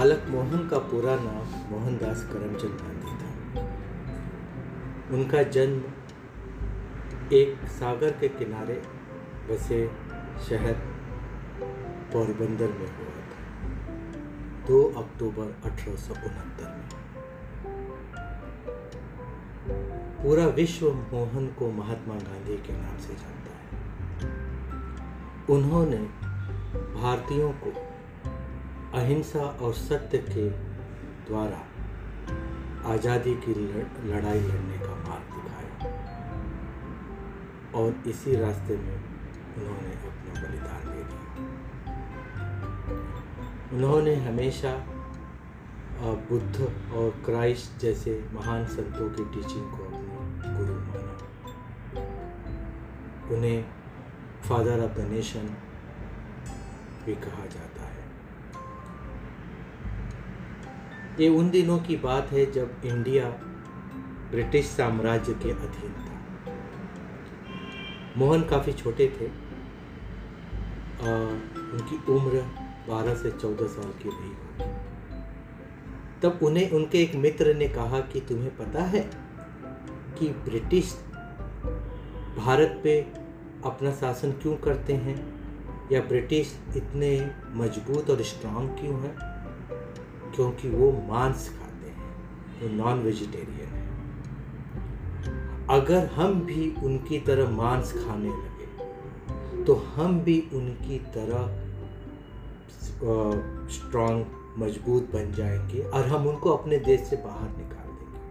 बालक मोहन का पूरा नाम मोहनदास करमचंद गांधी था। उनका जन्म एक सागर के किनारे बसे शहर पोरबंदर में हुआ था। 2 अक्टूबर अठारह सौ उनहत्तर में। पूरा विश्व मोहन को महात्मा गांधी के नाम से जानता है। उन्होंने भारतीयों को अहिंसा और सत्य के द्वारा आज़ादी की लड़ाई लड़ने का मार्ग दिखाया। और इसी रास्ते में उन्होंने अपना बलिदान दे दिया। उन्होंने हमेशा बुद्ध और क्राइस्ट जैसे महान संतों की टीचिंग को अपने गुरु माना। उन्हें फादर ऑफ़ द नेशन भी कहा जाता है। ये उन दिनों की बात है जब इंडिया ब्रिटिश साम्राज्य के अधीन था। मोहन काफ़ी छोटे थे आ, उनकी उम्र 12 से 14 साल की रही तब उन्हें उनके एक मित्र ने कहा कि तुम्हें पता है कि ब्रिटिश भारत पे अपना शासन क्यों करते हैं? या ब्रिटिश इतने मज़बूत और स्ट्रांग क्यों हैं? क्योंकि वो मांस खाते हैं, वो नॉन वेजिटेरियन है। अगर हम भी उनकी तरह मांस खाने लगे तो हम भी उनकी तरह स्ट्रांग मज़बूत बन जाएँगे और हम उनको अपने देश से बाहर निकाल देंगे।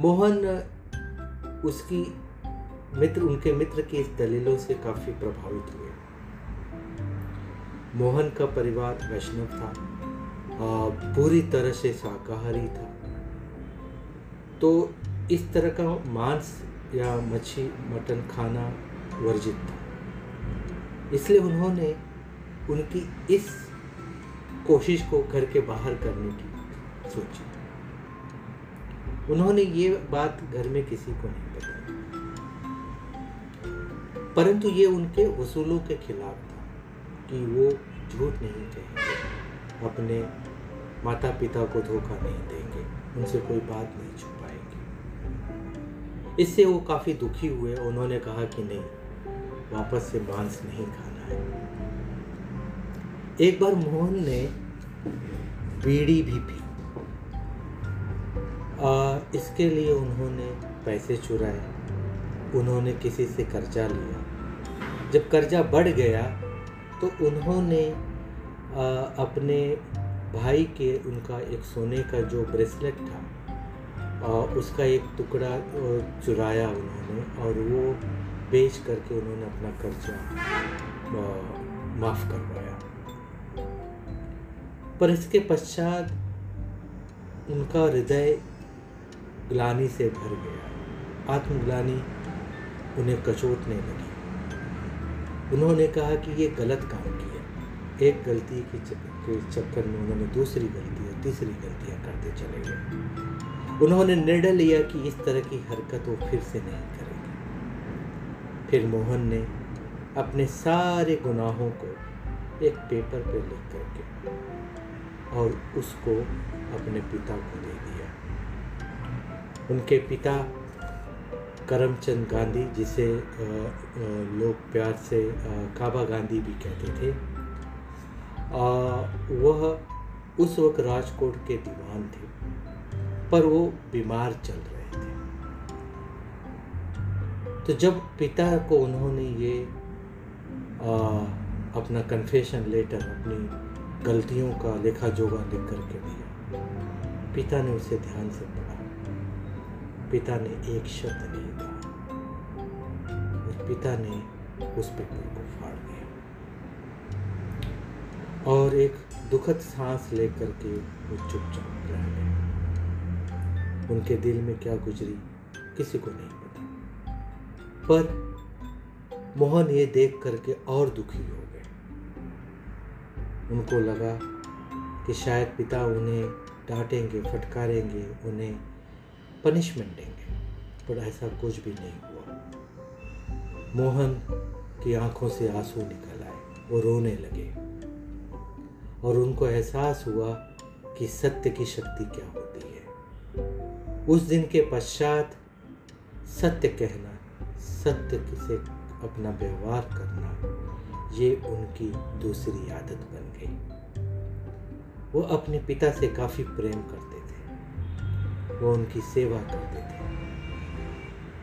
मोहन, उसकी मित्र, उनके मित्र की इस दलीलों से काफ़ी प्रभावित हुए। मोहन का परिवार वैष्णव था पूरी तरह से शाकाहारी था। तो इस तरह का मांस या मच्छी, मटन खाना वर्जित था। इसलिए उन्होंने उनकी इस कोशिश को घर के बाहर करने की सोची। उन्होंने ये बात घर में किसी को नहीं बताई। परंतु ये उनके वसूलों के खिलाफ था। कि वो झूठ नहीं कहेंगे अपने माता पिता को धोखा नहीं देंगे उनसे कोई बात नहीं छुपाएँगे इससे वो काफ़ी दुखी हुए उन्होंने कहा कि नहीं वापस से मांस नहीं खाना है। एक बार मोहन ने बीड़ी भी पी। आ, इसके लिए उन्होंने पैसे चुराए उन्होंने किसी से कर्जा लिया। जब कर्जा बढ़ गया तो उन्होंने आ, अपने भाई के उनका एक सोने का जो ब्रेसलेट था आ, उसका एक टुकड़ा चुराया उन्होंने और वो बेच करके उन्होंने अपना कर्जा माफ़ करवाया। पर इसके पश्चात उनका हृदय ग्लानी से भर गया। आत्मग्लानी उन्हें कचोटने लगी। उन्होंने कहा कि ये गलत काम किया। एक गलती की के चक्कर में उन्होंने दूसरी गलती और तीसरी गलतियाँ करते चले गए। उन्होंने निर्णय लिया कि इस तरह की हरकत वो फिर से नहीं करेंगे। फिर मोहन ने अपने सारे गुनाहों को एक पेपर पर पे लिख करके और उसको अपने पिता को दे दिया। उनके पिता करमचंद गांधी जिसे लोग प्यार से काबा गांधी भी कहते थे। वह उस वक्त राजकोट के दीवान थे पर वो बीमार चल रहे थे। तो जब पिता को उन्होंने ये आ, अपना कन्फेशन लेटर अपनी गलतियों का लेखा जोगा लिख करके दिया पिता ने उसे ध्यान से पढ़ा। पिता ने एक शब्द नहीं कहा और पिता ने उस पेपर को फाड़ दिया। और एक दुखद सांस लेकर के वो चुपचाप रह गए। उनके दिल में क्या गुजरी, किसी को नहीं पता। पर मोहन ये देख करके और दुखी हो गए। उनको लगा कि शायद पिता उन्हें डांटेंगे, फटकारेंगे, उन्हें पनिशमेंट देंगे, पर ऐसा कुछ भी नहीं हुआ। मोहन की आँखों से आँसू निकल आए वो रोने लगे। और उनको एहसास हुआ कि सत्य की शक्ति क्या होती है। उस दिन के पश्चात सत्य कहना, सत्य से अपना व्यवहार करना, ये उनकी दूसरी आदत बन गई। वो अपने पिता से काफ़ी प्रेम करते थे वो उनकी सेवा करते थे।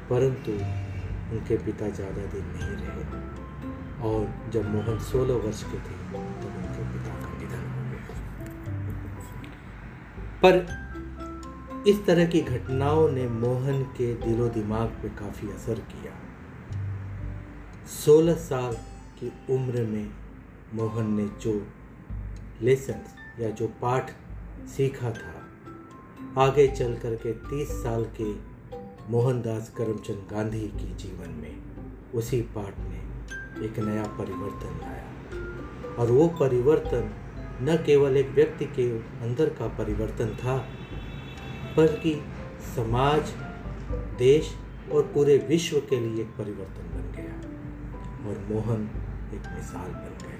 परंतु उनके पिता ज़्यादा दिन नहीं रहे। और जब मोहन सोलह वर्ष के थे, तब उनके पिता का निधन हो गया। पर इस तरह की घटनाओं ने मोहन के दिलो दिमाग पे काफ़ी असर किया। सोलह साल की उम्र में मोहन ने जो लेसन या जो पाठ सीखा था आगे चल कर के तीस साल के मोहनदास करमचंद गांधी के जीवन में उसी पाठ ने एक नया परिवर्तन लाया। और वो परिवर्तन न केवल एक व्यक्ति के अंदर का परिवर्तन था, बल्कि समाज, देश और पूरे विश्व के लिए एक परिवर्तन बन गया। और मोहन एक मिसाल बन गए